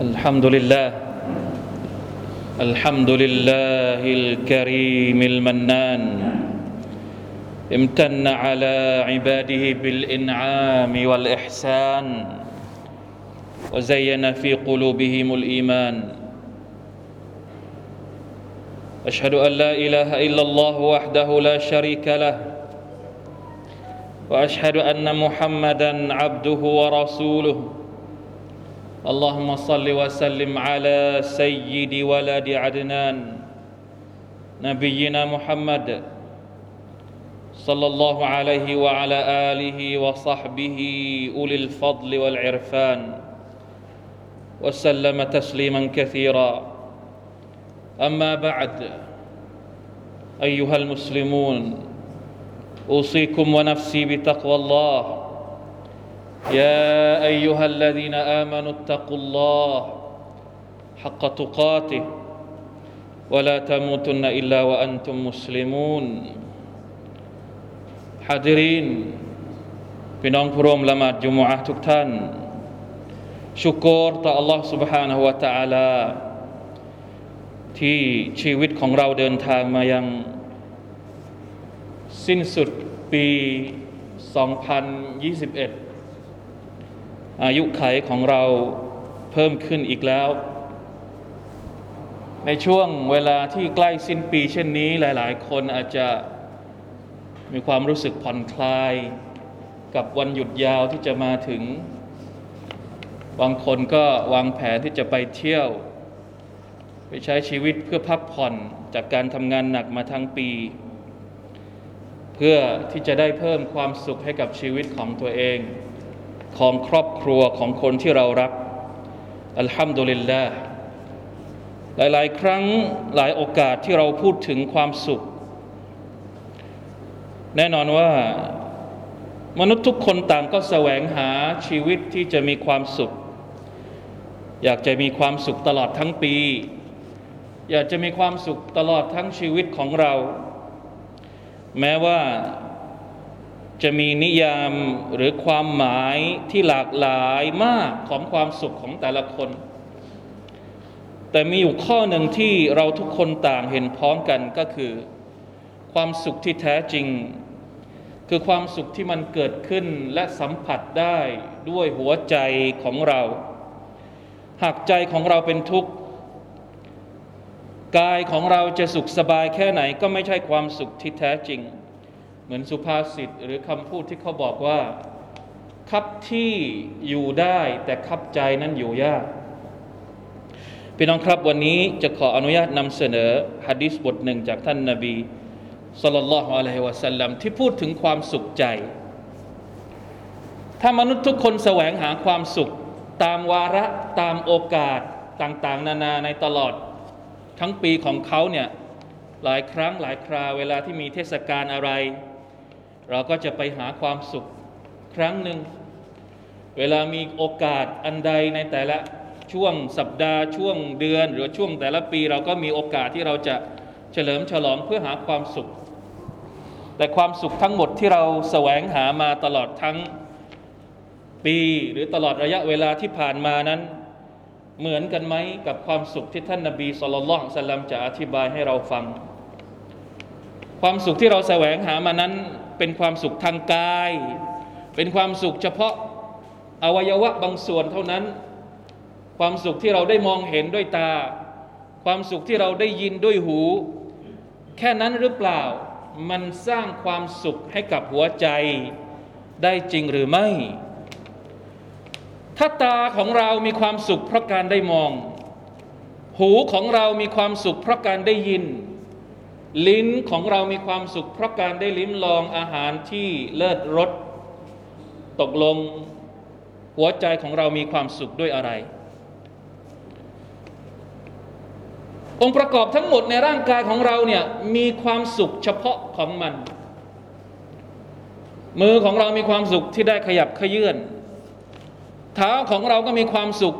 الحمد لله الحمد لله الكريم المنان امتن على عباده بالإنعام والإحسان وزين في قلوبهم الإيمان. أشهد أن لا إله إلا الله وحده لا شريك له وأشهد أن محمدا عبده ورسوله. اللهم صل وسلم على سيد ولد عدنان نبينا محمد صلى الله عليه وعلى آله وصحبه أولي الفضل والعرفان وسلم تسليما كثيرا. أما بعد أيها المسلمون أوصيكم ونفسي بتقوى الله. يا ايها الذين امنوا اتقوا الله حق تقاته ولا تموتن الا وانتم مسلمون حاضرين พี่น้องผู้ร่วมละหมาดจุมอะห์ทุกท่าน ชุกรต่อ Allah سبحانه และ تعالى ที่ชีวิตของเราเดินทางมายัง สิ้นสุดปี 2021 อายุไขของเราเพิ่มขึ้นอีกแล้ว ในช่วงเวลาที่ใกล้สิ้นปีเช่นนี้หลาย ๆ คนอาจจะมีความรู้สึกผ่อนคลาย กับวันหยุดยาวที่จะมาถึง บางคนก็วางแผนที่จะไปเที่ยว ไปใช้ชีวิตเพื่อพักผ่อนจากการทำงานหนักมาทั้งปี เพื่อที่จะได้เพิ่มความสุขให้กับชีวิตของตัวเอง ของครอบครัวของคนที่เรารัก อัลฮัมดุลิลลาห์หลาย ๆ ครั้งหลายโอกาสที่เราพูดถึงความสุข แน่นอนว่ามนุษย์ทุกคนต่างก็แสวงหาชีวิตที่จะมีความสุข อยากจะมีความสุขตลอดทั้งปี อยากจะมีความสุขตลอดทั้งชีวิตของเรา แม้ว่า จะมีนิยามหรือความหมายที่หลากหลายมากของความสุขของแต่ละคน แต่มีอยู่ข้อหนึ่งที่เราทุกคนต่างเห็นพ้องกันก็คือ ความสุขที่แท้จริง คือความสุขที่มันเกิดขึ้นและสัมผัสได้ด้วยหัวใจของเรา หากใจของเราเป็นทุกข์กายของเราจะสุขสบายแค่ไหนก็ไม่ใช่ความสุขที่แท้จริง เหมือนสุภาษิตหรือคำพูดที่เขาบอกว่า คับที่อยู่ได้แต่คับใจนั้นอยู่ยากพี่น้องครับวันนี้จะขออนุญาตนำเสนอฮะดิษบทหนึ่งจากท่านนาบีสัลลัลลอฮุอะลัยฮิวะสัลลัมที่พูดถึงความสุขใจ ถ้ามนุษย์ทุกคนแสวงหาความสุขตามวาระตามโอกาสต่างๆ นานาในตลอดทั้งปีของเขาเนี่ยหลายครั้งหลายคราเวลาที่มีเทศกาลอะไร เราก็จะไปหาความสุขครั้งหนึ่ง เวลามีโอกาสอันใดในแต่ละช่วงสัปดาห์ช่วงเดือน หรือช่วงแต่ละปี เราก็มีโอกาสที่เราจะเฉลิมฉลองเพื่อหาความสุข แต่ความสุขทั้งหมดที่เราแสวงหามาตลอดทั้งปีหรือตลอดระยะเวลาที่ผ่านมานั้น เหมือนกันไหมกับความสุขที่ท่านนาบีสุลต่านสัลลัมจะอธิบายให้เราฟัง ความสุขที่เราแสวงหามานั้น เป็นความสุขทางกาย เป็นความสุขเฉพาะอวัยวะบางส่วนเท่านั้น ความสุขที่เราได้มองเห็นด้วยตา ความสุขที่เราได้ยินด้วยหู แค่นั้นหรือเปล่ามันสร้างความสุขให้กับหัวใจได้จริงหรือไม่ ถ้าตาของเรามีความสุขเพราะการได้มอง หูของเรามีความสุขเพราะการได้ยิน ลิ้นของเรามีความสุข เพราะการได้ลิ้มลองอาหารที่เลิศรสตกลงหัวใจของเรามีความสุขด้วยอะไร องค์ประกอบทั้งหมดในร่างกายของเราเนี่ยมีความสุขเฉพาะของมัน มือของเรามีความสุขที่ได้ขยับขยื่นเท้าของเราก็มีความสุข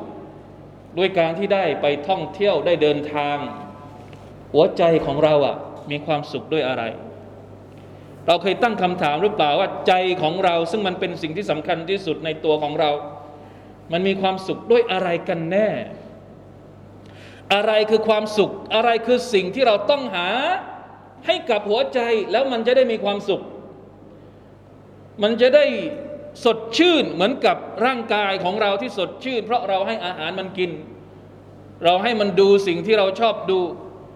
ด้วยการที่ได้ไปท่องเที่ยวได้เดินทาง หัวใจของเราอะ มีความสุขด้วยอะไร เราเคยตั้งคำถามหรือเปล่าว่าใจของเรา ซึ่งมันเป็นสิ่งที่สำคัญที่สุดในตัวของเรา มันมีความสุขด้วยอะไรกันแน่ อะไรคือความสุข อะไรคือสิ่งที่เราต้องหาให้กับหัวใจแล้วมันจะได้มีความสุข มันจะได้สดชื่นเหมือนกับร่างกายของเราที่สดชื่น เพราะเราให้อาหารมันกิน เราให้มันดูสิ่งที่เราชอบดู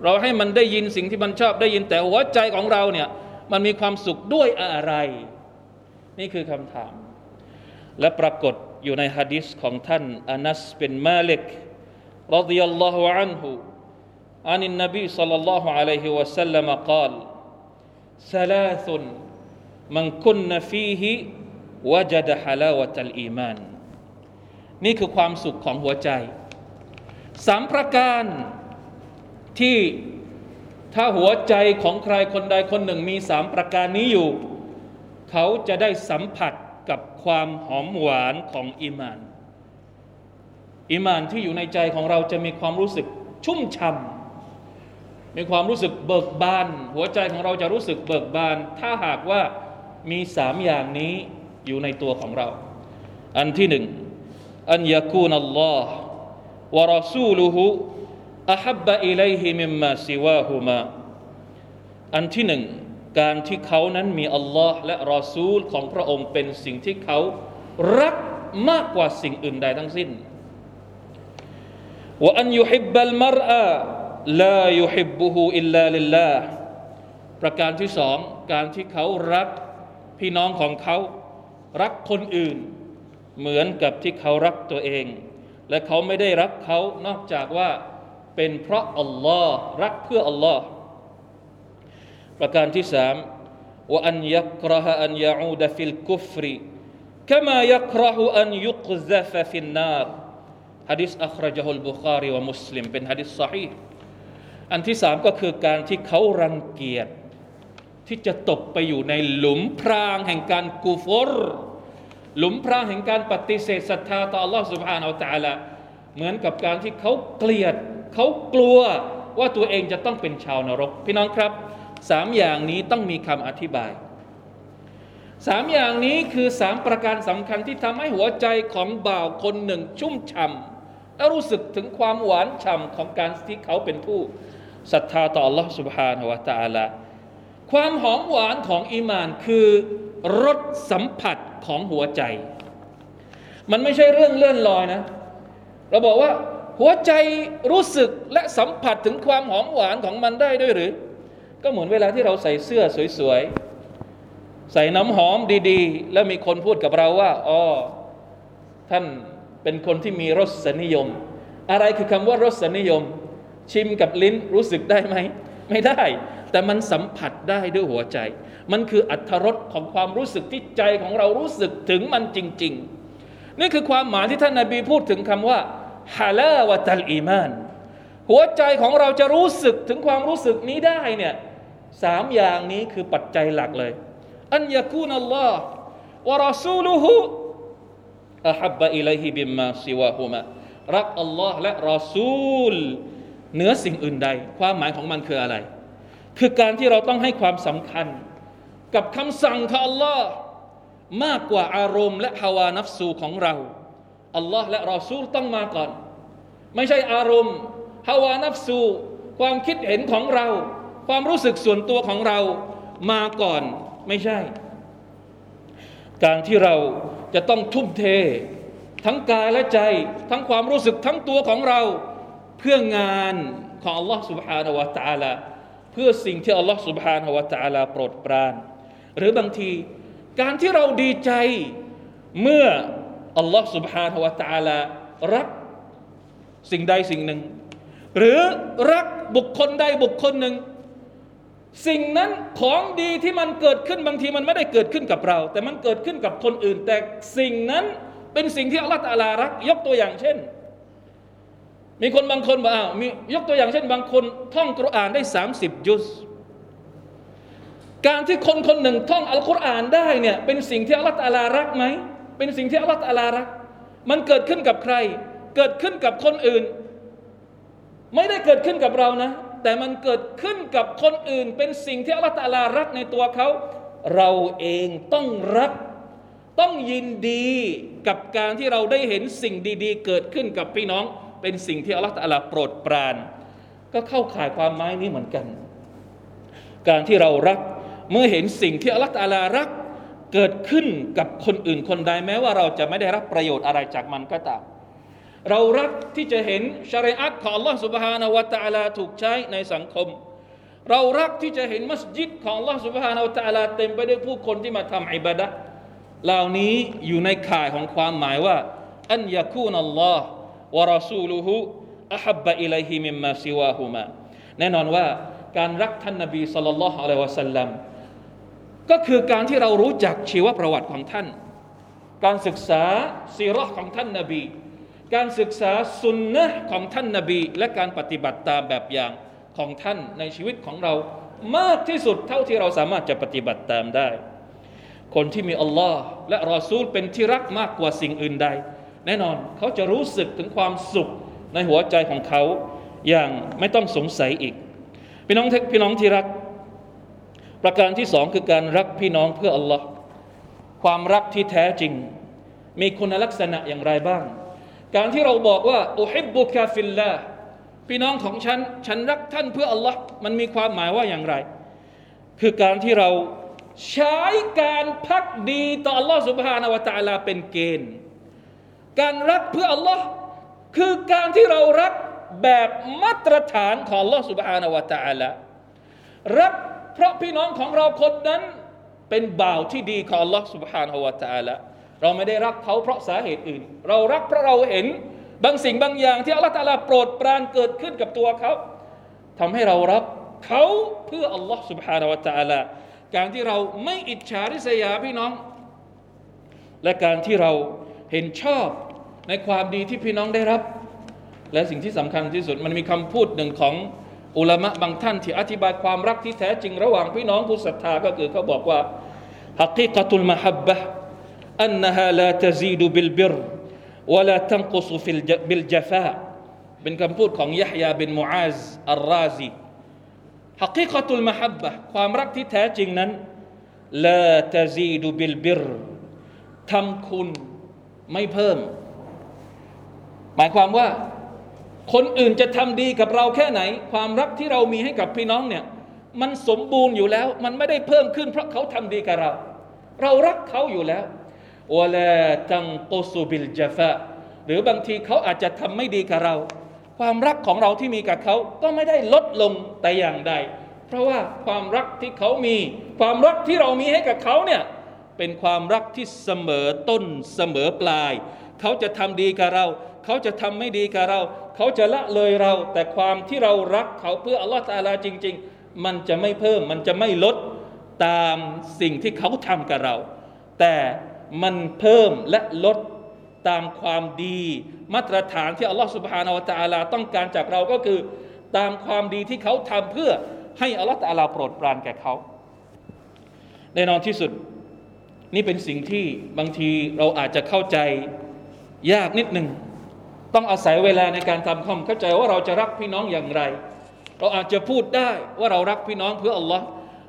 เราให้มันได้ยินสิ่งที่มันชอบได้ยินแต่หัวใจของเราเนี่ยมันมีความสุขด้วยอะไร นี่คือคำถาม และปรากฏอยู่ในฮะดิษของท่านอานัสเป็นมาลิกรดิยัลลอฮุอันฮุ عن النبي صلى الله عليه وسلم قال ثلاث من كن فيه وجد حلاوة الإيمان นี่คือความสุขของหัวใจสามประการ ที่ถ้าหัวใจของใครคนใดคนหนึ่งมีสามประการนี้อยู่ เขาจะได้สัมผัสกับความหอมหวานของอีมานอีมานที่อยู่ในใจของเราจะมีความรู้สึกชุ่มฉ่ำมีความรู้สึกเบิกบาน หัวใจของเราจะรู้สึกเบิกบาน ถ้าหากว่ามีสามอย่างนี้อยู่ในตัวของเรา อันที่หนึ่งอันยาคูนัลลอฮ์วะรอซูลุฮุ อัฮับบะอิลัยฮิมิมมาซิวาฮุมาอันที่หนึ่งการที่เขานั้นมีอัลลอฮ์และรอซูลของพระองค์เป็นสิ่งที่เขารักมากกว่าสิ่งอื่นใดทั้งสิ้นว่าอันยุฮิบบัลมรอะลายุฮิบบุฮูอิลลาลิลลาประการที่สองการที่เขารักพี่น้องของเขารักคนอื่น เหมือนกับที่เขารักตัวเอง และเขาไม่ได้รักเขานอกจากว่า เป็นเพราะอัลลอฮ์รักเพื่ออัลลอฮ์ประการที่สามว่าอันยักรหอันยาอูดฟิลกุฟรี كما يكره أن يقذف في النار ฮะดิษอัครจฮุลบุคารีวะมุสลิมเป็นฮะดิษสฮีอันที่สามก็คือการที่เขารังเกียจที่จะตกไปอยู่ในหลุมพรางแห่งการกูฟร หลุมพรางแห่งการปฏิเสธศรัทธาต่อ Allah سبحانه และ تعالى เหมือนกับการที่เขาเกลียด เขากลัวว่าตัวเองจะต้องเป็นชาวนรก พี่น้องครับสามอย่างนี้ต้องมีคำอธิบายสามอย่างนี้คือสามประการสำคัญที่ทำให้หัวใจของบ่าวคนหนึ่งชุ่มฉ่ำและรู้สึกถึงความหวานฉ่ำของการที่เขาเป็นผู้ศรัทธาต่อ Allah Subhanahu wa Taala ความหอมหวานของอีมานคือรสสัมผัสของหัวใจ มันไม่ใช่เรื่องเลื่อนลอยนะ เราบอกว่า หัวใจรู้สึกและสัมผัสถึงความหอมหวานของมันได้ด้วยหรือ ก็เหมือนเวลาที่เราใส่เสื้อสวยๆ ใส่น้ำหอมดีๆ แล้วมีคนพูดกับเราว่าอ๋อท่านเป็นคนที่มีรสนิยม อะไรคือคำว่ารสนิยม ชิมกับลิ้นรู้สึกได้ไหม ไม่ได้ แต่มันสัมผัสได้ด้วยหัวใจ มันคืออัตรสของความรู้สึกที่ใจของเรารู้สึกถึงมันจริง ๆ นี่คือความหมายที่ท่านนาบีพูดถึงคำว่า ฮาลาวะตัลอีมาน หัวใจของเราจะรู้สึกถึงความรู้สึกนี้ได้เนี่ยสามอย่างนี้คือปัจจัยหลักเลย อันยาคูนัลลอฮ์วะรอซูลุฮุอะฮับบะอิลัยฮิบิมมาซิวะฮุมะรักอัลลอฮ์และรอซูลเหนือสิ่งอื่นใด ความหมายของมันคืออะไร คือการที่เราต้องให้ความสำคัญ กับคำสั่งของอัลลอฮ์มากกว่าอารมณ์และฮาวานัฟสูของเรา อัลลอฮ์และรอซูลต้องมาก่อน ไม่ใช่อารมณ์ฮาวานัฟสู ความคิดเห็นของเรา ความรู้สึกส่วนตัวของเรามาก่อนไม่ใช่ การที่เราจะต้องทุ่มเท ทั้งกายและใจ ทั้งความรู้สึกทั้งตัวของเรา เพื่องานของอัลลอฮ์ سبحانه และ تعالى เพื่อสิ่งที่อัลลอฮ์ سبحانه และ تعالى โปรดปราน หรือบางทีการที่เราดีใจเมื่อ อัลลอฮ์ سبحانه และ تعالى รักสิ่งใดสิ่งหนึ่ง หรือรักบุคคลใดบุคคลหนึ่ง สิ่งนั้นของดีที่มันเกิดขึ้นบางทีมันไม่ได้เกิดขึ้นกับเรา แต่มันเกิดขึ้นกับคนอื่น แต่สิ่งนั้นเป็นสิ่งที่อัลลอฮฺตาลารัก ยกตัวอย่างเช่น มีคนบางคนบอกอ้าวมียกตัวอย่างเช่น บางคนท่องกุรอานได้ 30 ยุสการที่คนคนหนึ่งท่องอัลกุรอานได้เนี่ยเป็นสิ่งที่อัลลอฮฺตาลารักไหม เป็นสิ่งที่อัลลอฮฺตาลารัก มันเกิดขึ้นกับใคร เกิดขึ้นกับคนอื่น ไม่ได้เกิดขึ้นกับเรานะ แต่มันเกิดขึ้นกับคนอื่น เป็นสิ่งที่อัลลอฮฺตาลารักในตัวเขา เราเองต้องรัก ต้องยินดีกับการที่เราได้เห็นสิ่งดี ๆ เกิดขึ้นกับพี่น้อง เป็นสิ่งที่อัลลอฮฺตะอาลาโปรดปราน ก็เข้าข่ายความหมายนี้เหมือนกัน การที่เรารักเมื่อเห็นสิ่งที่อัลลอฮฺตะอาลารัก เกิดขึ้นกับคนอื่นคนใดแม้ว่าเราจะไม่ได้รับประโยชน์อะไรจากมันก็ตาม เรารักที่จะเห็นชริอัตของ Allah سبحانه และ تعالى ถูกใช้ในสังคม เรารักที่จะเห็นมัสยิดของ Allah سبحانه และ تعالى เต็มไปด้วยผู้คนที่มาทำอิบาดะห์เหล่านี้อยู่ในข่ายของความหมายว่า อันยาคูนอัลลอฮ์วะรอซูลุฮุอัฮับบะอิลัยฮิมิมมาซิวาฮุมาแน่นอนว่าการรักท่านนบีสัลลัลลอฮุอะลัยฮิวะสัลลัม ก็คือการที่เรารู้จักชีวประวัติของท่าน การศึกษาซีรอของท่านนบี การศึกษาสุนนะของท่านนบี และการปฏิบัติตามแบบอย่างของท่านในชีวิตของเรามากที่สุดเท่าที่เราสามารถจะปฏิบัติตามได้ คนที่มีอัลลอฮ์และรอซูลเป็นที่รักมากกว่าสิ่งอื่นใด แน่นอนเขาจะรู้สึกถึงความสุขในหัวใจของเขาอย่างไม่ต้องสงสัยอีกพี่น้องพี่น้องที่รัก ประการที่สองคือการรักพี่น้องเพื่ออัลลอฮ์ความรักที่แท้จริง มีคุณลักษณะอย่างไรบ้าง การที่เราบอกว่าأحبك في اللهพี่น้องของฉัน ฉันรักท่านเพื่ออัลลอฮ์มันมีความหมายว่าอย่างไร คือการที่เราใช้การภักดีต่ออัลลอฮ์سبحانه وتعالىเป็นเกณฑ์ การรักเพื่ออัลลอฮ์คือการที่เรารักแบบมาตรฐานของอัลลอฮ์สุบฮานาวะตาลารัก เพราะพี่น้องของเราคนนั้นเป็นบ่าวที่ดีของ Allah سبحانه และ تعالى เราไม่ได้รักเขาเพราะสาเหตุอื่น เรารักเพราะเราเห็นบางสิ่งบางอย่างที่อัลลอฮฺตาลาโปรดปรานเกิดขึ้นกับตัวเขาทำให้เรารักเขาเพื่ออัลลอฮ์ سبحانه และ تعالى การที่เราไม่อิจฉาริษยาพี่น้อง และการที่เราเห็นชอบในความดีที่พี่น้องได้รับ และสิ่งที่สำคัญที่สุดมันมีคำพูดหนึ่งของ อุลามะบางท่านที่อธิบายความรักที่แท้จริงระหว่างพี่น้องผู้ศรัทธาก็คือเขาบอกว่า حقيقة المحبة أنها لا تزيد بالبر ولا تنقص في بالجفاء เป็นคำพูดของยะฮยาบินมูอาซอัลราซี حقيقة المحبة ความรักที่แท้จริงนั้น لا تزيد بالبر ทำคุณไม่เพิ่ม หมายความว่า คนอื่นจะทำดีกับเราแค่ไหน ความรักที่เรามีให้กับพี่น้องเนี่ย มันสมบูรณ์อยู่แล้ว มันไม่ได้เพิ่มขึ้นเพราะเขาทำดีกับเรา เรารักเขาอยู่แล้วولا تنقص بالجفاءหรือบางทีเขาอาจจะทำไม่ดีกับเรา ความรักของเราที่มีกับเขาก็ไม่ได้ลดลงแต่อย่างใด เพราะว่าความรักที่เขามี ความรักที่เรามีให้กับเขาเนี่ยเป็นความรักที่เสมอต้นเสมอปลาย เขาจะทำดีกับเรา เขาจะทำไม่ดีกับเรา เขาจะละเลยเรา แต่ความที่เรารักเขาเพื่ออัลลอฮฺตาลาจริง ๆ มันจะไม่เพิ่ม มันจะไม่ลดตามสิ่งที่เขาทำกับเรา แต่มันเพิ่มและลดตามความดี มาตรฐานที่อัลลอฮฺสุบฮานาวะตาลาต้องการจากเราก็คือ ตามความดีที่เขาทำเพื่อให้อัลลอฮฺตาลาโปรดปรานแก่เขาแน่นอนที่สุดนี่เป็นสิ่งที่บางทีเราอาจจะเข้าใจยากนิดหนึ่ง ต้องอาศัยเวลาในการทำความเข้าใจว่าเราจะรักพี่น้องอย่างไร เราอาจจะพูดได้ว่าเรารักพี่น้องเพื่ออัลลอฮ์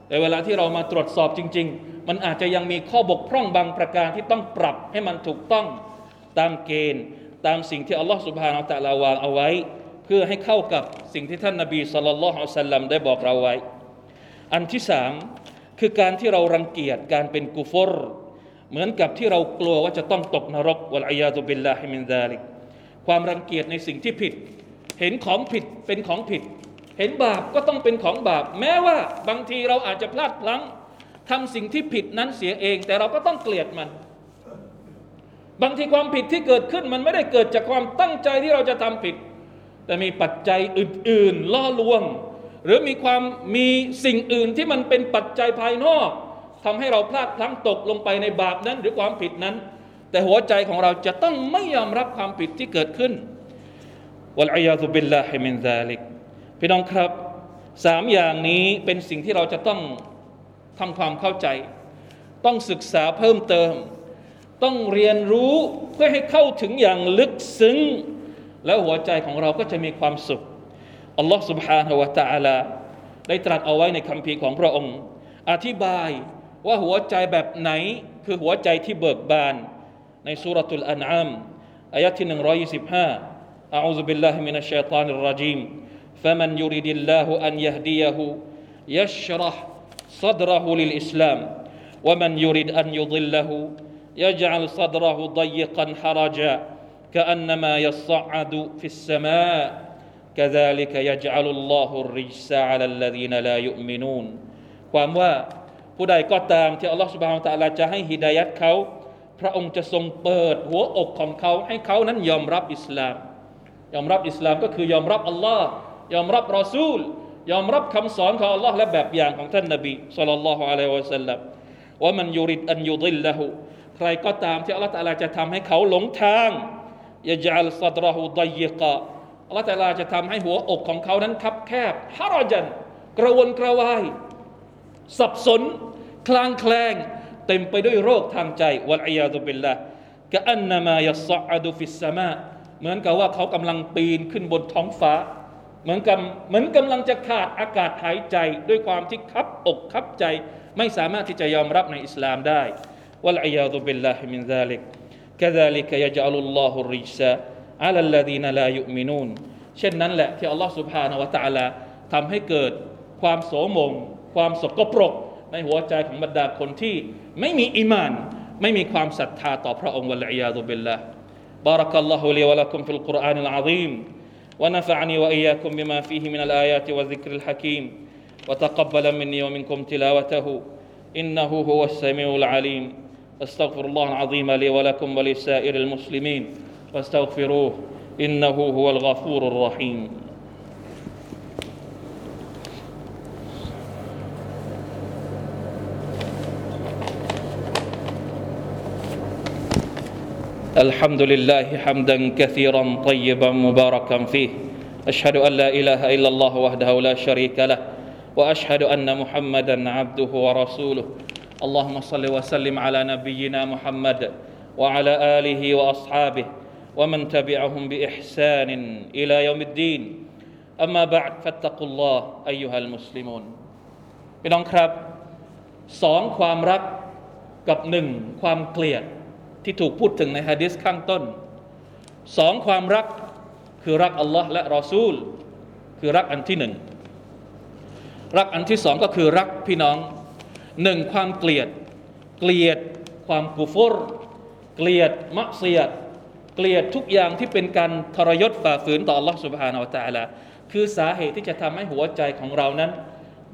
แต่เวลาที่เรามาตรวจสอบจริง ๆ มันอาจจะยังมีข้อบกพร่องบางประการที่ต้องปรับให้มันถูกต้องตามเกณฑ์ ตามสิ่งที่อัลลอฮ์สุบฮานาอัลตะลาวางเอาไว้ เพื่อให้เข้ากับสิ่งที่ท่านนาบีสุลต่านละฮ์สัลลัมได้บอกเราไว้ อันที่สามคือการที่เรารังเกียจการเป็นกุฟร เหมือนกับที่เรากลัวว่าจะต้องตกนรกวะลัยยาตุบิลลาฮิมินซาลิก ความรังเกียจในสิ่งที่ผิด เห็นของผิดเป็นของผิด เห็นบาปก็ต้องเป็นของบาป แม้ว่าบางทีเราอาจจะพลาดพลั้งทำสิ่งที่ผิดนั้นเสียเอง แต่เราก็ต้องเกลียดมัน บางทีความผิดที่เกิดขึ้นมันไม่ได้เกิดจากความตั้งใจที่เราจะทำผิด แต่มีปัจจัยอื่น ๆ ล่อลวง หรือมีความมีสิ่งอื่นที่มันเป็นปัจจัยภายนอกทำให้เราพลาดพลั้งตกลงไปในบาปนั้นหรือความผิดนั้น แต่หัวใจของเราจะต้องไม่ยอมรับความผิดที่เกิดขึ้นวะลัยยาตุบิลลาฮิมินซาลิกพี่น้องครับสามอย่างนี้เป็นสิ่งที่เราจะต้องทำความเข้าใจ ต้องศึกษาเพิ่มเติม ต้องเรียนรู้เพื่อให้เข้าถึงอย่างลึกซึ้ง แล้วหัวใจของเราก็จะมีความสุขอัลลอฮ์ سبحانه และ تعالى ได้ตรัสเอาไว้ในคำพีของพระองค์ อธิบายว่าหัวใจแบบไหนคือหัวใจที่เบิกบาน ในสุรทูลอันอามอายะที่ 125 أعوذ بالله من الشيطان الرجيم فمن يريد الله أن يهديه يشرح صدره للإسلام ومن يريد أن يضله يجعل صدره ضيقا حرجا كأنما يصعد في السماء كذلك يجعل الله الرجس على الذين لا يؤمنون ความว่าผู้ใดก็ตามที่อัลลอฮฺสุบฮานตะอาลาจะให้ฮิดายัดเขา พระองค์จะทรงเปิดหัวอกของเขาให้เขานั้นยอมรับอิสลาม ยอมรับอิสลามก็คือยอมรับอัลลอฮ์ยอมรับรอซูล ยอมรับคำสอนของอัลลอฮ์และแบบอย่างของท่านนบีสุลต่านละฮ์อะลัยฮิวะสัลลัมว่ามันยูริดอันยุดิลละหูใครก็ตามที่อัลลอฮ์ตะลาจะทำให้เขาหลงทางยะจัลซัดรหูดยกะอัลลอฮ์ตะลาจะทำให้หัวอกของเขานั้นคับแคบฮารอจันกระวนกระวาย สับสน คลางแคลง เต็มไปด้วยโรคทางใจวัลอียาตุบิลละกะอันนามายัสอัดุฟิสสมาเหมือนกับว่าเขากำลังปีนขึ้นบนท้องฟ้า เหมือนกับเหมือนกำลังจะขาดอากาศหายใจด้วยความที่คับอกคับใจ ไม่สามารถที่จะยอมรับในอิสลามได้วัลอียาตุบิลลาฮิมินซาลิก كذلك يجعل الله الرجس على الذين لا يؤمنون เช่นนั้นแหละที่อัลลอฮ์ سبحانه และ تعالى ทำให้เกิดความโสมม ความสกปรก ในหัวใจของบรรดาคนที่ไม่มีอีมาน ไม่มีความศรัทธาต่อพระองค์วัลอียาตุบิลลาห์ بارك الله لي ولكم في القرآن العظيم ونفعني وإياكم بما فيه من الآيات والذكر الحكيم وتقبل مني ومنكم تلاوته إنه هو السميع العليم أستغفر الله العظيم لي ولكم ولسائر المسلمين فاستغفروه إنه هو الغفور الرحيم الحمد لله حمدا كثيرا طيبا مباركا فيه. أشهد أن لا إله إلا الله وحده لا شريك له وأشهد أن محمدا عبده ورسوله. اللهم صل وسلم على نبينا محمد وعلى آله وأصحابه ومن تبعهم بإحسان إلى يوم الدين. أما بعد فاتقوا الله أيها المسلمون. พี่น้องครับสองความรักกับหนึ่งความเกลียด ที่ถูกพูดถึงในฮะดิษข้างต้นสองความรักคือรักอัลลอฮ์และรอซูล คือรักอันที่หนึ่งรักอันที่สองก็คือรักพี่น้องหนึ่งความเกลียด เกลียดความกุฟร เกลียดมักเสียด เกลียดทุกอย่างที่เป็นการทรยศฝ่าฝืนต่อ Allah سبحانه และ تعالى คือสาเหตุที่จะทำให้หัวใจของเรานั้น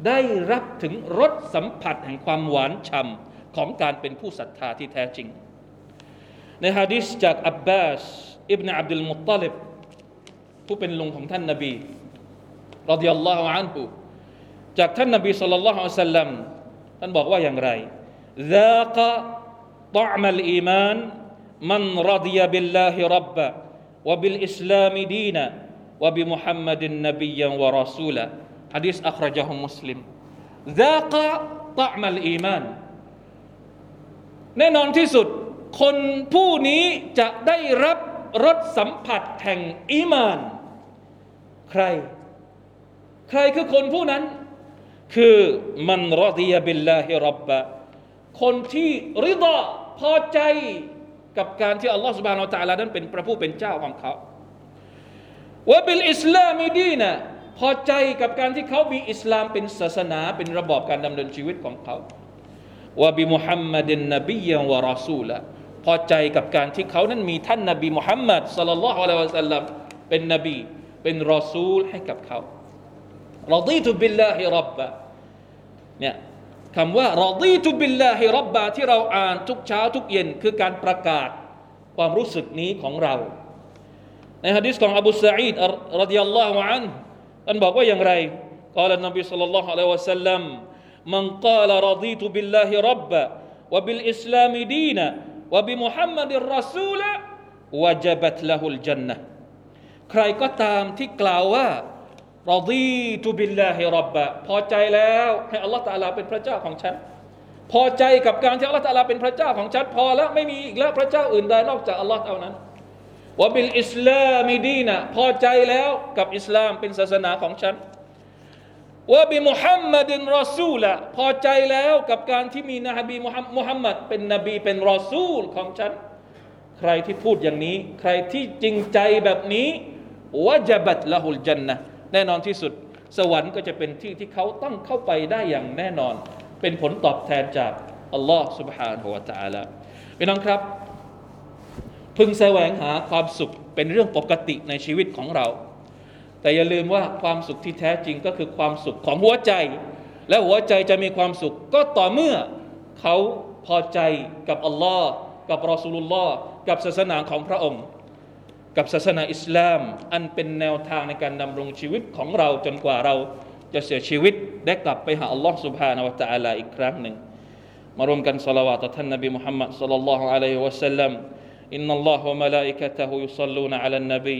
ได้รับถึงรสสัมผัสแห่งความหวานฉ่ำของการเป็นผู้ศรัทธาที่แท้จริง ในฮะดิษจากอับบาสอิบนาอับดุลมุตตลิบผู้เป็นลุงของท่านนบีรดิยัลลอฮุอันฮุจากท่านนบีสุลต่านละฮ์อัลสัลลัมท่านบอกว่าอย่างไร ذاق طعم الإيمان من رضي بالله ربا وبالإسلام دينا وبمحمد نبيا ورسولا حديث أخرجه مسلم ذاق طعم الإيمان แน่นอนที่สุด คนผู้นี้จะได้รับรสสัมผัสแห่งอีมาน ใคร ใครคือคนผู้นั้น คือมันรอดียบิลลาฮิรับบะคนที่ริดาพอใจกับการที่อัลลอฮฺสุบานอัลตะลานั้นเป็นพระผู้เป็นเจ้าของเขาว่าบิลอิสลามีดีนะพอใจกับการที่เขามีอิสลามเป็นศาสนาเป็นระบอบการดำเนินชีวิตของเขาว่าบิมุฮัมมัดินนบียวะรอซูละ พอใจกับการที่เขานั้นมีท่านนบีมุฮัมมัดสัลลัลลอฮุอะลัยฮิวะสัลลัมเป็นนบี เป็นรอซูลให้กับเขารอดีตุบิลลาฮิรับบะเนี่ยคำว่ารอดีตุบิลลาฮิรับบะที่เราอ่านทุกเช้าทุกเย็นคือการประกาศความรู้สึกนี้ของเรา ในฮะดิษของอบูสะอีดรดิยัลลอฮุอันท่านบอกว่าอย่างไรกล่าวนบีสัลลัลลอฮุอะลัยฮิวะสัลลัม من قال رضيت بالله ربا وبالإسلام دينا วบิมุฮัมมัดรอซูละวะจับัตละฮุลจันนะใครก็ตามที่กล่าวว่ารอดีตุบิลลาฮิรับะพอใจแล้วให้อัลลอฮฺตาลาเป็นพระเจ้าของฉัน พอใจกับการที่อัลลอฮฺตาลาเป็นพระเจ้าของฉันพอแล้วไม่มีอีกแล้วพระเจ้าอื่นใดนอกจากอัลลอฮฺเท่านั้นวะบิลอิสลามีดีนะพอใจแล้วกับอิสลามเป็นศาสนาของฉัน ว่าบิมุฮัมมัดินรอซูละพอใจแล้วกับการที่มีนบีมุฮัมมัดเป็นนบีเป็นรอซูลของฉัน ใครที่พูดอย่างนี้ ใครที่จริงใจแบบนี้ วะจบัตละฮุลจันนะแน่นอนที่สุด สวรรค์ก็จะเป็นที่ที่เขาต้องเข้าไปได้อย่างแน่นอน เป็นผลตอบแทนจากอัลลอฮ์ سبحانه และ تعالى พี่น้องครับ พึงแสวงหาความสุขเป็นเรื่องปกติในชีวิตของเรา แต่อย่าลืมว่าความสุขที่แท้จริงก็คือความสุขของหัวใจ และหัวใจจะมีความสุขก็ต่อเมื่อเขาพอใจกับอัลลอฮ์กับรอสูลุลลอฮ์กับศาสนาของพระองค์ กับศาสนาอิสลาม อันเป็นแนวทางในการดำรงชีวิตของเราจนกว่าเราจะเสียชีวิตได้กลับไปหาอัลลอฮ์สุบฮานาวะตะอาลาอีกครั้งหนึ่งมารวมกันสลาวะต่อท่านนบีมุฮัมมัดสัลลัลลอฮุอะลัยฮิวะสัลลัมอินนัลลอฮ์วะมะลาอิกะตะฮุยุศ็ลลูนอะลันนบี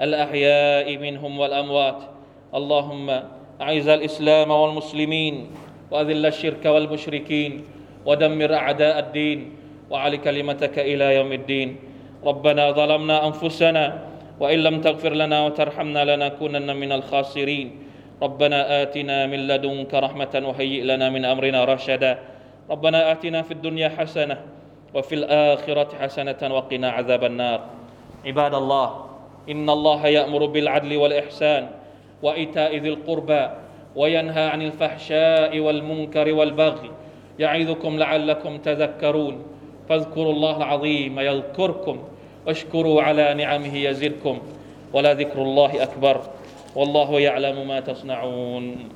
الأحياء منهم والأموات. اللهم أعز الإسلام والمسلمين وأذل الشرك والمشركين ودمر أعداء الدين وعلى كلمتك إلى يوم الدين. ربنا ظلمنا أنفسنا وإن لم تغفر لنا وترحمنا لنكونن من الخاسرين. ربنا آتنا من لدنك رحمة وهيئ لنا من أمرنا رشدا. ربنا آتنا في الدنيا حسنة وفي الآخرة حسنة وقنا عذاب النار. عباد الله إن الله يأمر بالعدل والإحسان وإيتاء ذي القربى وينهى عن الفحشاء والمنكر والبغي يعظكم لعلكم تذكرون فاذكروا الله العظيم يذكركم واشكروا على نعمه يزدكم ولذكر الله أكبر والله يعلم ما تصنعون